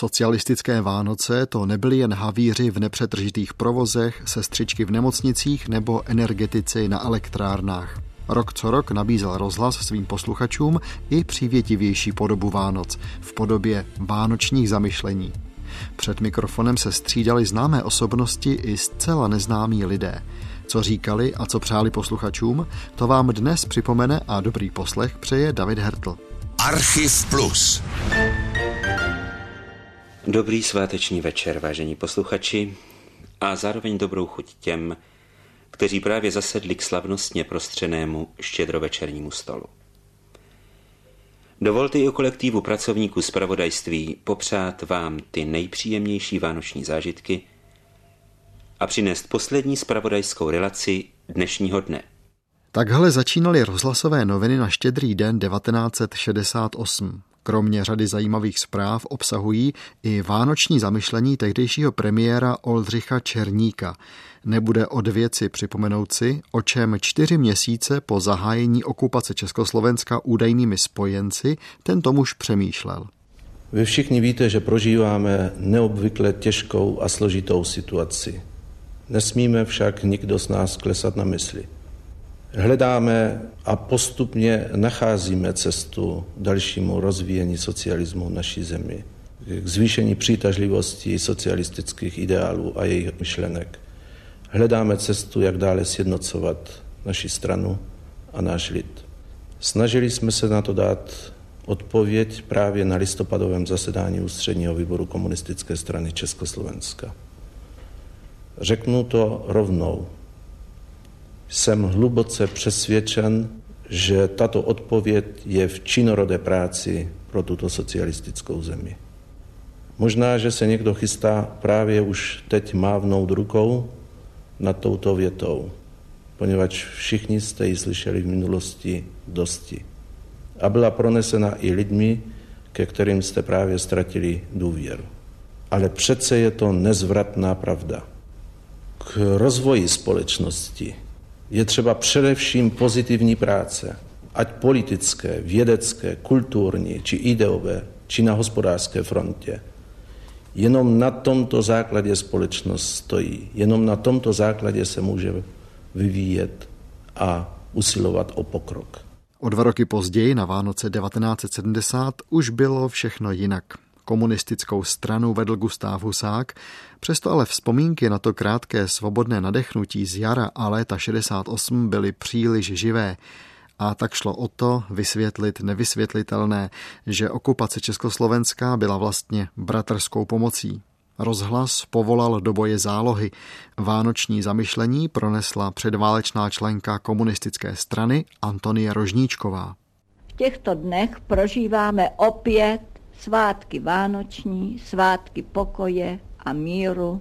Socialistické Vánoce to nebyly jen havíři v nepřetržitých provozech, sestřičky v nemocnicích nebo energetici na elektrárnách. Rok co rok nabízel rozhlas svým posluchačům i přívětivější podobu Vánoc v podobě vánočních zamyšlení. Před mikrofonem se střídali známé osobnosti i zcela neznámí lidé. Co říkali a co přáli posluchačům, to vám dnes připomene a dobrý poslech přeje David Hertl. Archiv Plus. Dobrý sváteční večer, vážení posluchači, a zároveň dobrou chuť těm, kteří právě zasedli k slavnostně prostřenému štědrovečernímu stolu. Dovolte i o kolektivu pracovníků zpravodajství popřát vám ty nejpříjemnější vánoční zážitky a přinést poslední spravodajskou relaci dnešního dne. Takhle začínaly rozhlasové noviny na štědrý den 1968. Kromě řady zajímavých zpráv obsahují i vánoční zamyšlení tehdejšího premiéra Oldřicha Černíka. Nebude od věci připomenout si, o čem čtyři měsíce po zahájení okupace Československa údajnými spojenci tento muž přemýšlel. Vy všichni víte, že prožíváme neobvykle těžkou a složitou situaci. Nesmíme však nikdo z nás klesat na mysli. Hledáme a postupně nacházíme cestu dalšímu rozvíjení socialismu v naší zemi, k zvýšení přitažlivosti socialistických ideálů a jejich myšlenek. Hledáme cestu, jak dále sjednocovat naši stranu a náš lid. Snažili jsme se na to dát odpověď právě na listopadovém zasedání ústředního výboru komunistické strany Československa. Řeknu to rovnou. Jsem hluboce přesvědčen, že tato odpověď je v činorodé práci pro tuto socialistickou zemi. Možná, že se někdo chystá právě už teď mávnout rukou nad touto větou, poněvadž všichni jste ji slyšeli v minulosti dosti. A byla pronesena i lidmi, ke kterým jste právě ztratili důvěru. Ale přece je to nezvratná pravda. K rozvoji společnosti je třeba především pozitivní práce, ať politické, vědecké, kulturní či ideové, či na hospodářské frontě. Jenom na tomto základě společnost stojí. Jenom na tomto základě se může vyvíjet a usilovat o pokrok. O dva roky později, na Vánoce 1970, už bylo všechno jinak. Komunistickou stranu vedl Gustav Husák, přesto ale vzpomínky na to krátké svobodné nadechnutí z jara a léta 68 byly příliš živé. A tak šlo o to vysvětlit nevysvětlitelné, že okupace Československa byla vlastně bratrskou pomocí. Rozhlas povolal do boje zálohy. Vánoční zamyšlení pronesla předválečná členka komunistické strany Antonie Rožníčková. V těchto dnech prožíváme opět svátky vánoční, svátky pokoje a míru.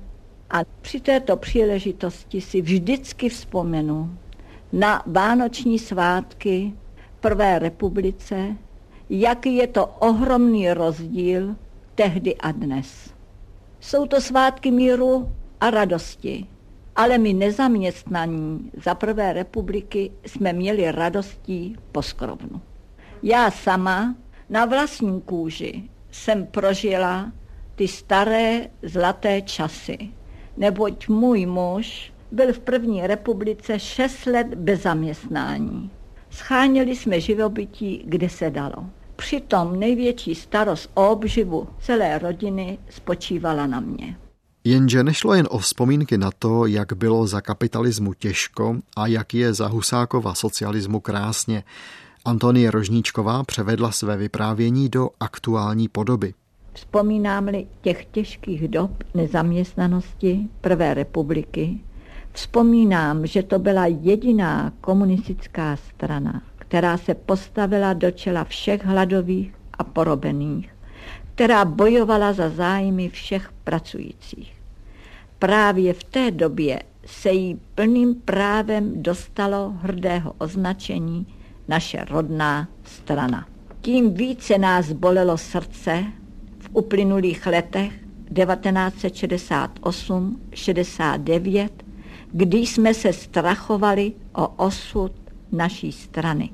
A při této příležitosti si vždycky vzpomenu na vánoční svátky Prvé republice, jaký je to ohromný rozdíl tehdy a dnes. Jsou to svátky míru a radosti, ale my nezaměstnaní za Prvé republiky jsme měli radostí poskrovnu. Já sama na vlastní kůži jsem prožila ty staré zlaté časy, neboť můj muž byl v první republice šest let bez zaměstnání. Scháněli jsme živobytí, kde se dalo. Přitom největší starost o obživu celé rodiny spočívala na mě. Jenže nešlo jen o vzpomínky na to, jak bylo za kapitalismu těžko a jak je za Husákova socialismu krásně. Antonie Rožníčková převedla své vyprávění do aktuální podoby. Vzpomínám-li těch těžkých dob nezaměstnanosti Prvé republiky, vzpomínám, že to byla jediná komunistická strana, která se postavila do čela všech hladových a porobených, která bojovala za zájmy všech pracujících. Právě v té době se jí plným právem dostalo hrdého označení naše rodná strana. Tím více nás bolelo srdce v uplynulých letech 1968-69, kdy jsme se strachovali o osud naší strany.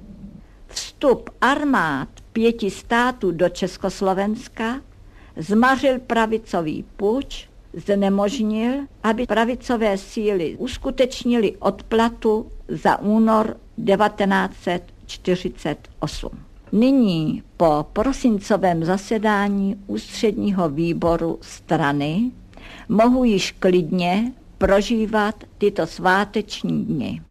Vstup armád pěti států do Československa zmařil pravicový půjč, znemožnil, aby pravicové síly uskutečnili odplatu za únor 1948. Nyní po prosincovém zasedání ústředního výboru strany mohu již klidně prožívat tyto sváteční dny.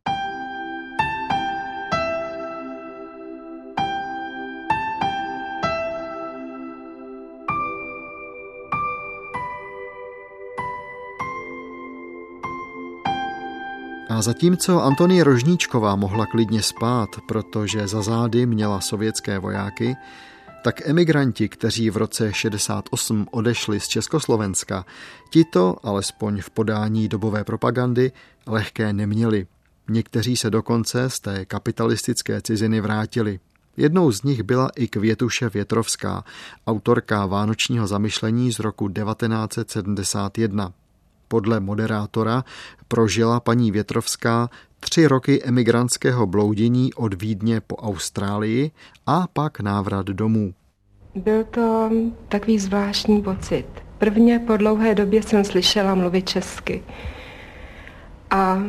A zatímco Antonie Rožníčková mohla klidně spát, protože za zády měla sovětské vojáky, tak emigranti, kteří v roce 68 odešli z Československa, tito, alespoň v podání dobové propagandy, lehké neměli. Někteří se dokonce z té kapitalistické ciziny vrátili. Jednou z nich byla i Květuše Větrovská, autorka Vánočního zamyšlení z roku 1971. Podle moderátora prožila paní Větrovská tři roky emigrantského bloudění od Vídně po Austrálii a pak návrat domů. Byl to takový zvláštní pocit. Prvně po dlouhé době jsem slyšela mluvit česky. A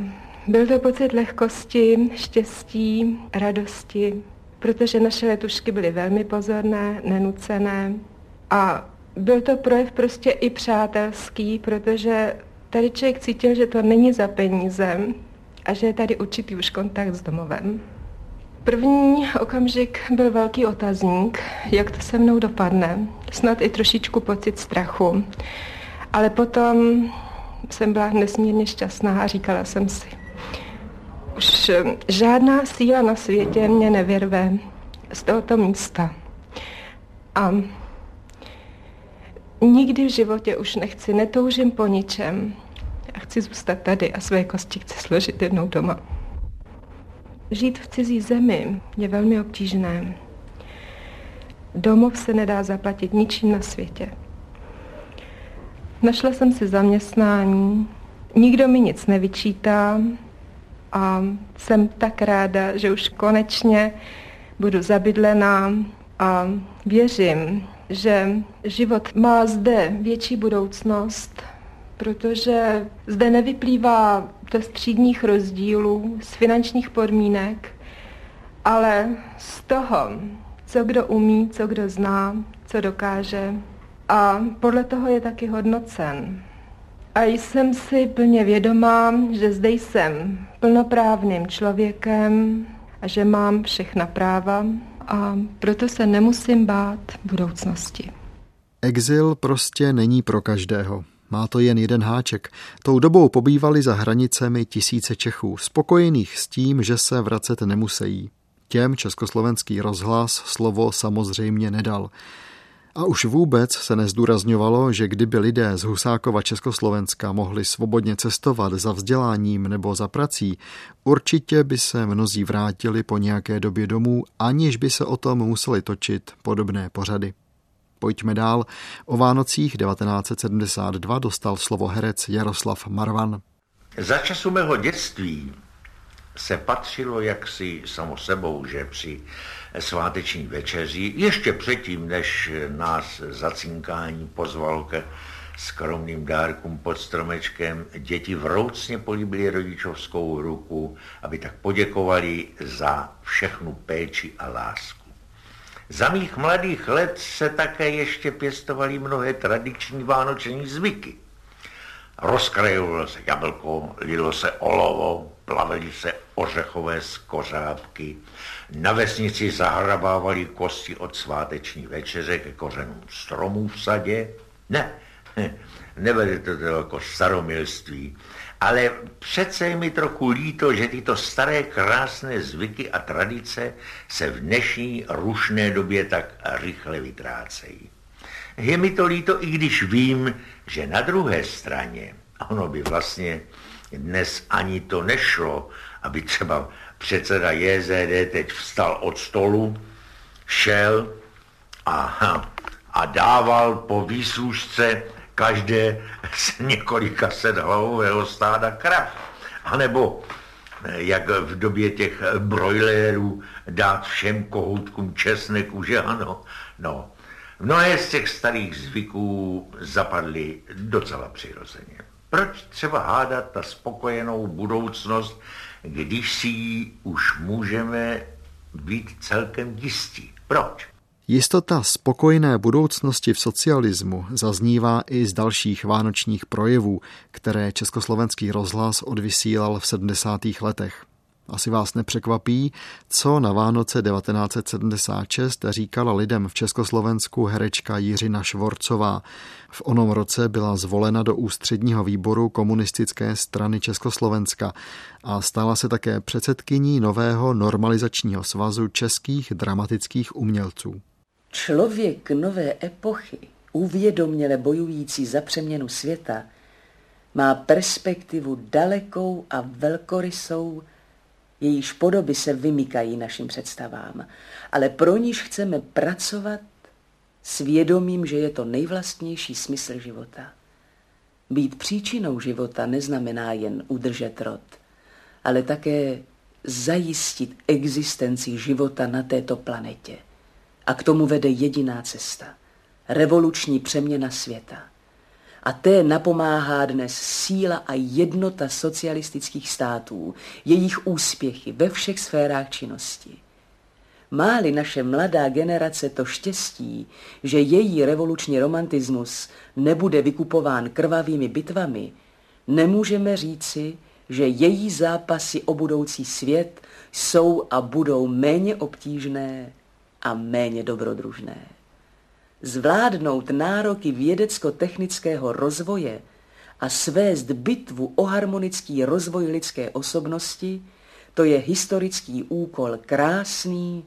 byl to pocit lehkosti, štěstí, radosti, protože naše letušky byly velmi pozorné, nenucené a byl to projev prostě i přátelský, protože tady člověk cítil, že to není za peníze a že je tady určitý už kontakt s domovem. První okamžik byl velký otazník, jak to se mnou dopadne. Snad i trošičku pocit strachu. Ale potom jsem byla nesmírně šťastná a říkala jsem si, už žádná síla na světě mě nevyrve z tohoto místa. A nikdy v životě už nechci, netoužím po ničem. A chci zůstat tady a své kosti chci složit jednou doma. Žít v cizí zemi je velmi obtížné. Domov se nedá zaplatit ničím na světě. Našla jsem si zaměstnání, nikdo mi nic nevyčítá a jsem tak ráda, že už konečně budu zabydlená a věřím, že život má zde větší budoucnost, protože zde nevyplývá to z třídních rozdílů, z finančních podmínek, ale z toho, co kdo umí, co kdo zná, co dokáže. A podle toho je taky hodnocen. A jsem si plně vědomá, že zde jsem plnoprávným člověkem a že mám všechna práva a proto se nemusím bát budoucnosti. Exil prostě není pro každého. Má to jen jeden háček. Tou dobou pobývali za hranicemi tisíce Čechů, spokojených s tím, že se vracet nemusí. Těm československý rozhlas slovo samozřejmě nedal. A už vůbec se nezdůrazňovalo, že kdyby lidé z Husákova Československa mohli svobodně cestovat za vzděláním nebo za prací, určitě by se mnozí vrátili po nějaké době domů, aniž by se o tom museli točit podobné pořady. Pojďme dál. O Vánocích 1972 dostal slovo herec Jaroslav Marvan. Za času mého dětství se patřilo jaksi samo sebou, že při sváteční večeři, ještě předtím, než nás zacinkání pozval ke skromným dárkům pod stromečkem, děti vroucně políbili rodičovskou ruku, aby tak poděkovali za všechnu péči a lásku. Za mých mladých let se také ještě pěstovaly mnohé tradiční vánoční zvyky. Rozkrajovalo se jablko, lilo se olovo, plavili se ořechové skořápky, na vesnici zahrabávali kosti od sváteční večeře ke kořenům stromů v sadě. Ne, nevede to jako staromilství, ale přece je mi trochu líto, že tyto staré krásné zvyky a tradice se v dnešní rušné době tak rychle vytrácejí. Je mi to líto, i když vím, že na druhé straně, ono by vlastně dnes ani to nešlo, aby třeba předseda JZD teď vstal od stolu, šel a, a dával po výslužce každé z několika set hlavového stáda krav. A nebo eh, jak v době těch brojlerů dát všem kohoutkům česnek, už ano. No, Mnohé z těch starých zvyků zapadly docela přirozeně. Proč třeba hádat ta spokojenou budoucnost, když si ji už můžeme být celkem jistí? Proč? Jistota spokojené budoucnosti v socialismu zaznívá i z dalších vánočních projevů, které československý rozhlas odvysílal v 70. letech. Asi vás nepřekvapí, co na Vánoce 1976 říkala lidem v Československu herečka Jiřina Švorcová. V onom roce byla zvolena do ústředního výboru komunistické strany Československa a stala se také předsedkyní nového normalizačního svazu českých dramatických umělců. Člověk nové epochy, uvědoměle bojující za přeměnu světa, má perspektivu dalekou a velkorysou, jejíž podoby se vymykají našim představám, ale pro níž chceme pracovat svědomím, že je to nejvlastnější smysl života. Být příčinou života neznamená jen udržet rod, ale také zajistit existenci života na této planetě. A k tomu vede jediná cesta. Revoluční přeměna světa. A té napomáhá dnes síla a jednota socialistických států, jejich úspěchy ve všech sférách činnosti. Máli naše mladá generace to štěstí, že její revoluční romantismus nebude vykupován krvavými bitvami, nemůžeme říci, že její zápasy o budoucí svět jsou a budou méně obtížné a méně dobrodružné. Zvládnout nároky vědecko-technického rozvoje a svést bitvu o harmonický rozvoj lidské osobnosti, to je historický úkol krásný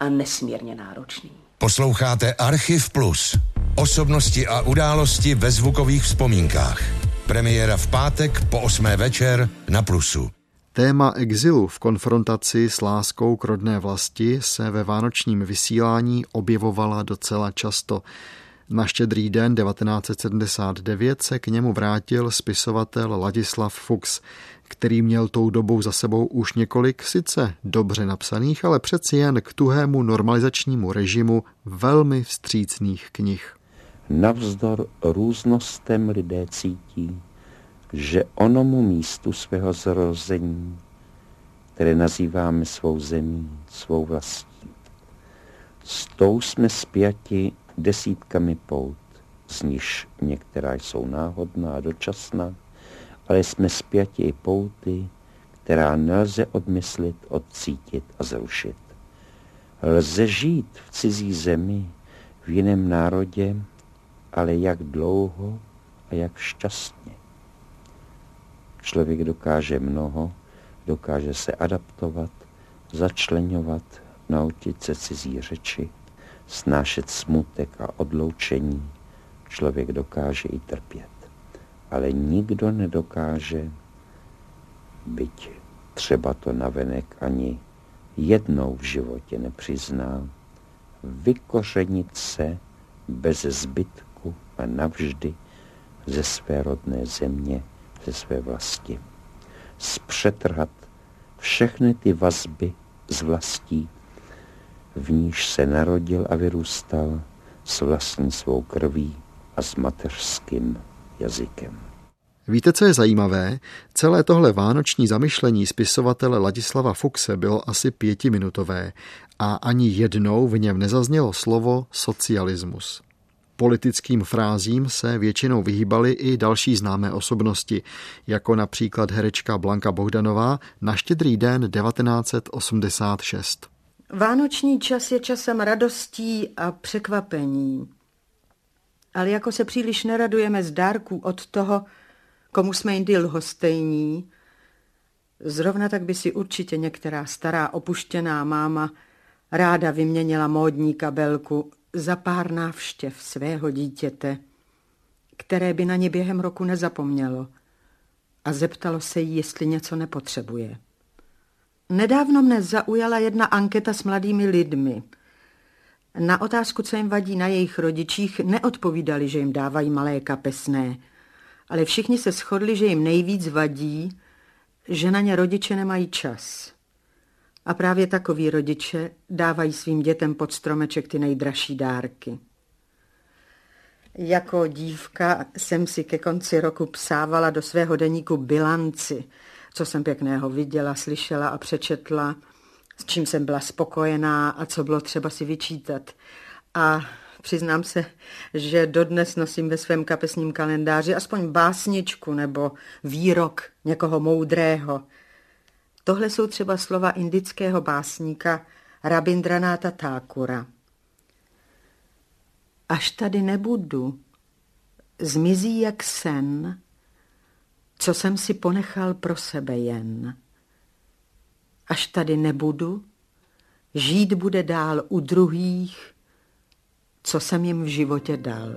a nesmírně náročný. Posloucháte Archiv Plus. Osobnosti a události ve zvukových vzpomínkách. Premiéra v pátek po 8. večer na Plusu. Téma exilu v konfrontaci s láskou k rodné vlasti se ve vánočním vysílání objevovala docela často. Na štědrý den 1979 se k němu vrátil spisovatel Ladislav Fuchs, který měl tou dobou za sebou už několik sice dobře napsaných, ale přeci jen k tuhému normalizačnímu režimu velmi vstřícných knih. Navzdor různostem lidé cítí, že onomu místu svého zrození, které nazýváme svou zemí, svou vlastí, s tou jsme spjati desítkami pout, z níž některá jsou náhodná a dočasná, ale jsme spjati i pouty, která nelze odmyslit, odcítit a zrušit. Lze žít v cizí zemi, v jiném národě, ale jak dlouho a jak šťastně. Člověk dokáže mnoho, dokáže se adaptovat, začlenovat, naučit se cizí řeči, snášet smutek a odloučení. Člověk dokáže i trpět. Ale nikdo nedokáže, byť třeba to navenek ani jednou v životě nepřizná, vykořenit se bez zbytku a navždy ze své rodné země ze své vlasti. Zpřetrhat všechny ty vazby z vlastí, v níž se narodil a vyrůstal s vlastní svou krví a s mateřským jazykem. Víte, co je zajímavé? Celé tohle vánoční zamyšlení spisovatele Ladislava Fuxe bylo asi pětiminutové a ani jednou v něm nezaznělo slovo socialismus. Politickým frázím se většinou vyhýbaly i další známé osobnosti, jako například herečka Blanka Bohdanová na štědrý den 1986. Vánoční čas je časem radostí a překvapení. Ale jako se příliš neradujeme z dárků od toho, komu jsme jindy lhostejní, zrovna tak by si určitě některá stará opuštěná máma ráda vyměnila módní kabelku za pár návštěv svého dítěte, které by na ně během roku nezapomnělo a zeptalo se jí, jestli něco nepotřebuje. Nedávno mne zaujala jedna anketa s mladými lidmi. Na otázku, co jim vadí na jejich rodičích, neodpovídali, že jim dávají malé kapesné, ale všichni se shodli, že jim nejvíc vadí, že na ně rodiče nemají čas. A právě takoví rodiče dávají svým dětem pod stromeček ty nejdražší dárky. Jako dívka jsem si ke konci roku psávala do svého deníku bilanci, co jsem pěkného viděla, slyšela a přečetla, s čím jsem byla spokojená a co bylo třeba si vyčítat. A přiznám se, že dodnes nosím ve svém kapesním kalendáři aspoň básničku nebo výrok někoho moudrého. Tohle jsou třeba slova indického básníka Rabindranáta Thakura. Až tady nebudu, zmizí jak sen, co jsem si ponechal pro sebe jen. Až tady nebudu, žít bude dál u druhých, co jsem jim v životě dal.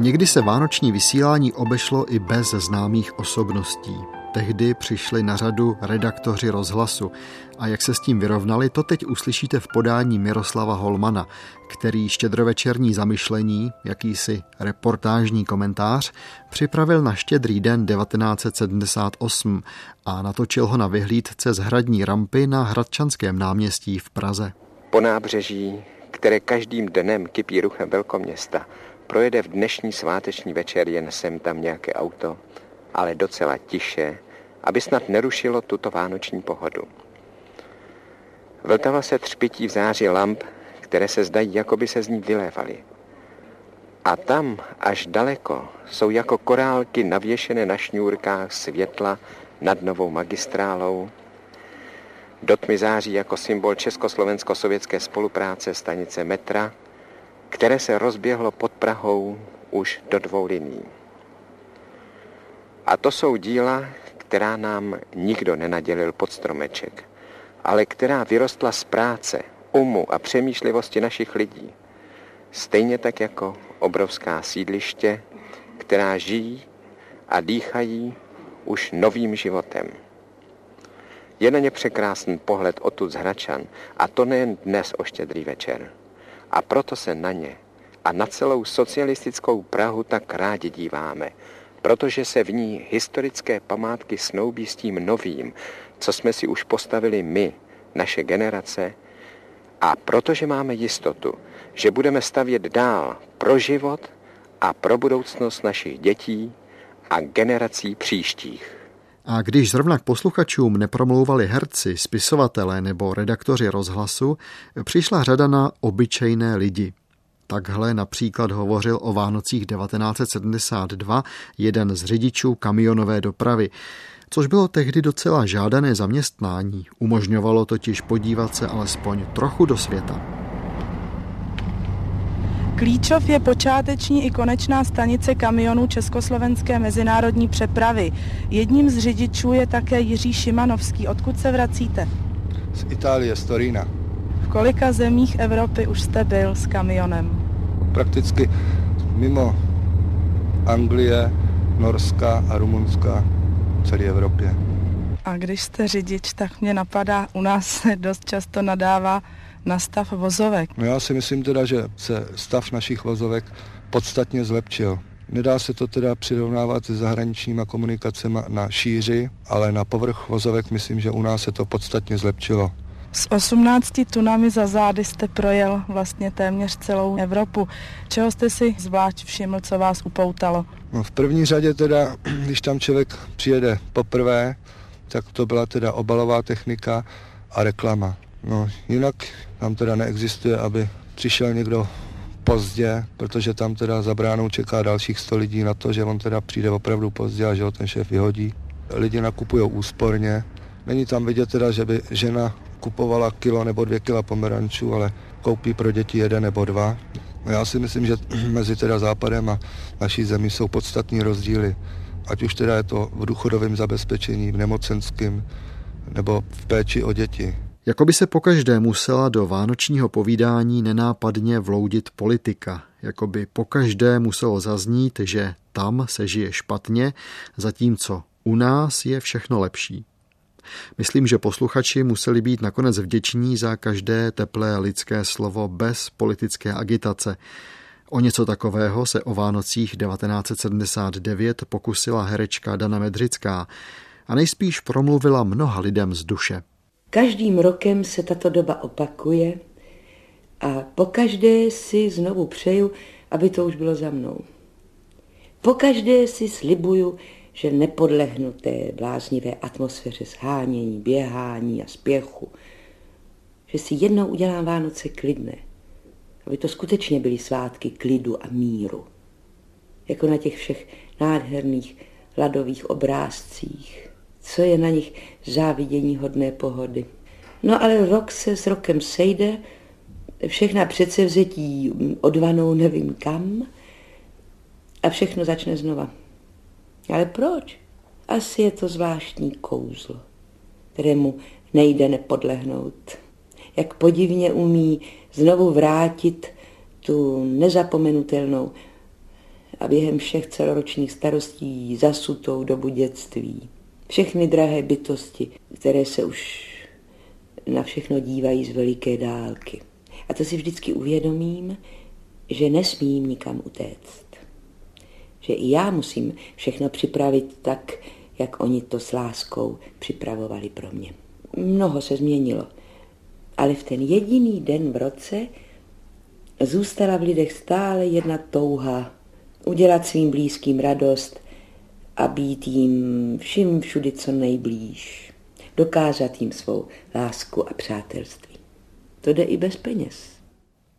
Někdy se vánoční vysílání obešlo i bez známých osobností. Tehdy přišli na řadu redaktoři rozhlasu a jak se s tím vyrovnali, to teď uslyšíte v podání Miroslava Holmana, který štědrovečerní zamyšlení, jakýsi reportážní komentář, připravil na štědrý den 1978 a natočil ho na vyhlídce z hradní rampy na Hradčanském náměstí v Praze. Po nábřeží, které každým dnem kypí ruchem velkoměsta, projede v dnešní sváteční večer jen sem tam nějaké auto, ale docela tiše, aby snad nerušilo tuto vánoční pohodu. Vltava se třpití v záři lamp, které se zdají, jako by se z ní vylévaly. A tam, až daleko, jsou jako korálky navěšené na šňůrkách světla nad novou magistrálou. Do tmy září jako symbol československo-sovětské spolupráce stanice metra, které se rozběhlo pod Prahou už do dvou liní. A to jsou díla, která nám nikdo nenadělil pod stromeček, ale která vyrostla z práce, umu a přemýšlivosti našich lidí. Stejně tak jako obrovská sídliště, která žijí a dýchají už novým životem. Je na ně překrásný pohled odtud z Hračan, a to nejen dnes o štědrý večer. A proto se na ně a na celou socialistickou Prahu tak rádi díváme, protože se v ní historické památky snoubí s tím novým, co jsme si už postavili my, naše generace, a protože máme jistotu, že budeme stavět dál pro život a pro budoucnost našich dětí a generací příštích. A když zrovna k posluchačům nepromlouvali herci, spisovatelé nebo redaktoři rozhlasu, přišla řada na obyčejné lidi – Takhle například hovořil o Vánocích 1972 jeden z řidičů kamionové dopravy, což bylo tehdy docela žádané zaměstnání. Umožňovalo totiž podívat se alespoň trochu do světa. Klíčov je počáteční i konečná stanice kamionů Československé mezinárodní přepravy. Jedním z řidičů je také Jiří Šimanovský. Odkud se vracíte? Z Itálie, z Torína. V kolika zemích Evropy už jste byl s kamionem? Prakticky mimo Anglie, Norska a Rumunska v celé Evropě. A když jste řidič, tak mě napadá, u nás se dost často nadává na stav vozovek. No já si myslím teda, že se stav našich vozovek podstatně zlepšil. Nedá se to teda přirovnávat s zahraničníma komunikacemi na šíři, ale na povrch vozovek myslím, že u nás se to podstatně zlepšilo. S 18 tunami za zády jste projel vlastně téměř celou Evropu. Čeho jste si zvlášť všiml, co vás upoutalo? No v první řadě teda, když tam člověk přijede poprvé, tak to byla teda obalová technika a reklama. No, jinak tam teda neexistuje, aby přišel někdo pozdě, protože tam teda za bránou čeká dalších 100 lidí na to, že on teda přijde opravdu pozdě a že ho ten šéf vyhodí. Lidi nakupují úsporně. Není tam vidět teda, že by žena kupovala kilo nebo dvě kila pomerančů, ale koupí pro děti jeden nebo dva. Já si myslím, že mezi teda západem a naší zemí jsou podstatní rozdíly. Ať už teda je to v důchodovém zabezpečení, v nemocenském nebo v péči o děti. Jakoby se pokaždé musela do vánočního povídání nenápadně vloudit politika. Jakoby pokaždé muselo zaznít, že tam se žije špatně, zatímco u nás je všechno lepší. Myslím, že posluchači museli být nakonec vděční za každé teplé lidské slovo bez politické agitace. O něco takového se o Vánocích 1979 pokusila herečka Dana Medřická a nejspíš promluvila mnoha lidem z duše. Každým rokem se tato doba opakuje a pokaždé si znovu přeju, aby to už bylo za mnou. Pokaždé si slibuju, že nepodlehnu té bláznivé atmosféře shánění, běhání a spěchu, že si jednou udělám Vánoce klidné, aby to skutečně byly svátky klidu a míru, jako na těch všech nádherných ladových obrázcích, co je na nich závidění hodné pohody. No ale rok se s rokem sejde, všechna předsevzetí odvanou nevím kam a všechno začne znova. Ale proč? Asi je to zvláštní kouzlo, kterému nejde nepodlehnout. Jak podivně umí znovu vrátit tu nezapomenutelnou a během všech celoročních starostí zasutou dobu dětství. Všechny drahé bytosti, které se už na všechno dívají z veliké dálky. A to si vždycky uvědomím, že nesmím nikam utéct. Že i já musím všechno připravit tak, jak oni to s láskou připravovali pro mě. Mnoho se změnilo, ale v ten jediný den v roce zůstala v lidech stále jedna touha udělat svým blízkým radost a být jim všim všudy co nejblíž. Dokázat jim svou lásku a přátelství. To jde i bez peněz.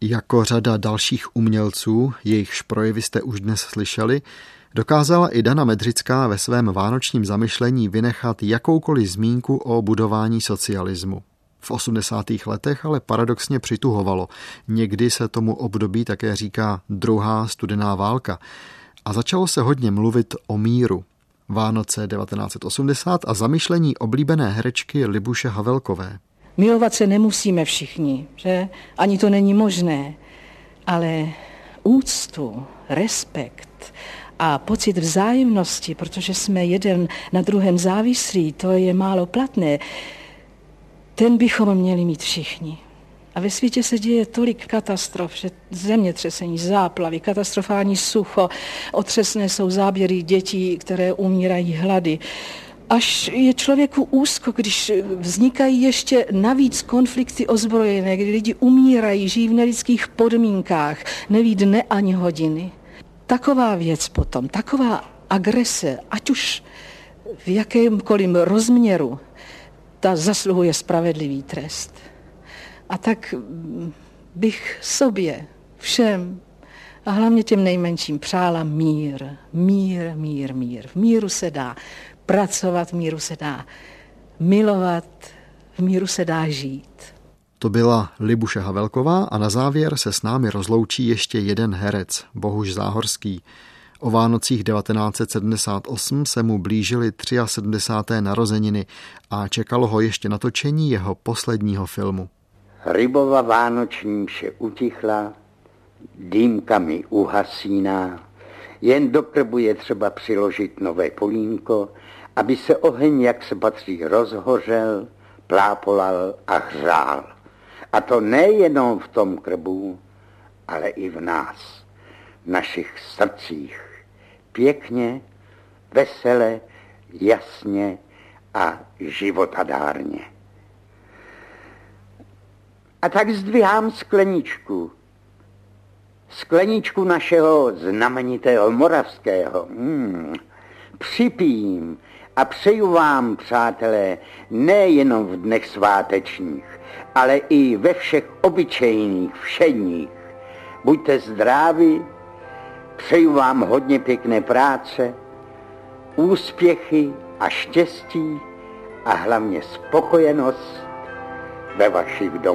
Jako řada dalších umělců, jejichž projevy jste už dnes slyšeli, dokázala i Dana Medřická ve svém vánočním zamyšlení vynechat jakoukoliv zmínku o budování socialismu. V 80. letech ale paradoxně přituhovalo. Někdy se tomu období také říká druhá studená válka. A začalo se hodně mluvit o míru. Vánoce 1980 a zamyšlení oblíbené herečky Libuše Havelkové. Milovat se nemusíme všichni, že? Ani to není možné. Ale úctu, respekt a pocit vzájemnosti, protože jsme jeden na druhém závislí, to je málo platné, ten bychom měli mít všichni. A ve světě se děje tolik katastrof, že zemětřesení, záplavy, katastrofální sucho, otřesné jsou záběry dětí, které umírají hlady až je člověku úzko, když vznikají ještě navíc konflikty ozbrojené, kdy lidi umírají, žijí v nelidských podmínkách, neví dne ani hodiny. Taková věc potom, taková agrese, ať už v jakémkoliv rozměru, ta zasluhuje spravedlivý trest. A tak bych sobě, všem a hlavně těm nejmenším přála mír, mír, mír, mír. V míru se dá pracovat, v míru se dá milovat, v míru se dá žít. To byla Libuše Havelková a na závěr se s námi rozloučí ještě jeden herec, Bohuž Záhorský. O Vánocích 1978 se mu blížily 73. narozeniny a čekalo ho ještě natočení jeho posledního filmu. Rybova vánoční vše utichla, dýmkami uhasíná, jen do krbu je třeba přiložit nové polínko, aby se oheň, jak se patří, rozhořel, plápolal a hřál. A to nejenom v tom krbu, ale i v nás, v našich srdcích. Pěkně, vesele, jasně a životadárně. A tak zdvihám skleničku. Skleničku našeho znamenitého moravského. Hmm. Připím a přeju vám, přátelé, nejenom v dnech svátečních, ale i ve všech obyčejných, všedních. Buďte zdraví, přeju vám hodně pěkné práce, úspěchy a štěstí a hlavně spokojenost leva a Chico e dá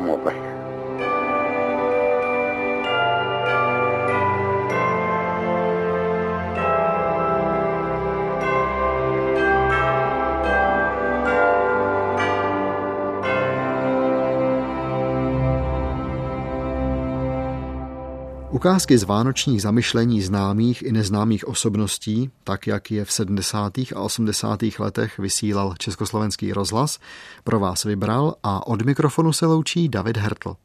Ukázky z vánočních zamyšlení známých i neznámých osobností, tak jak je v 70. a 80. letech vysílal Československý rozhlas, pro vás vybral a od mikrofonu se loučí David Hertl.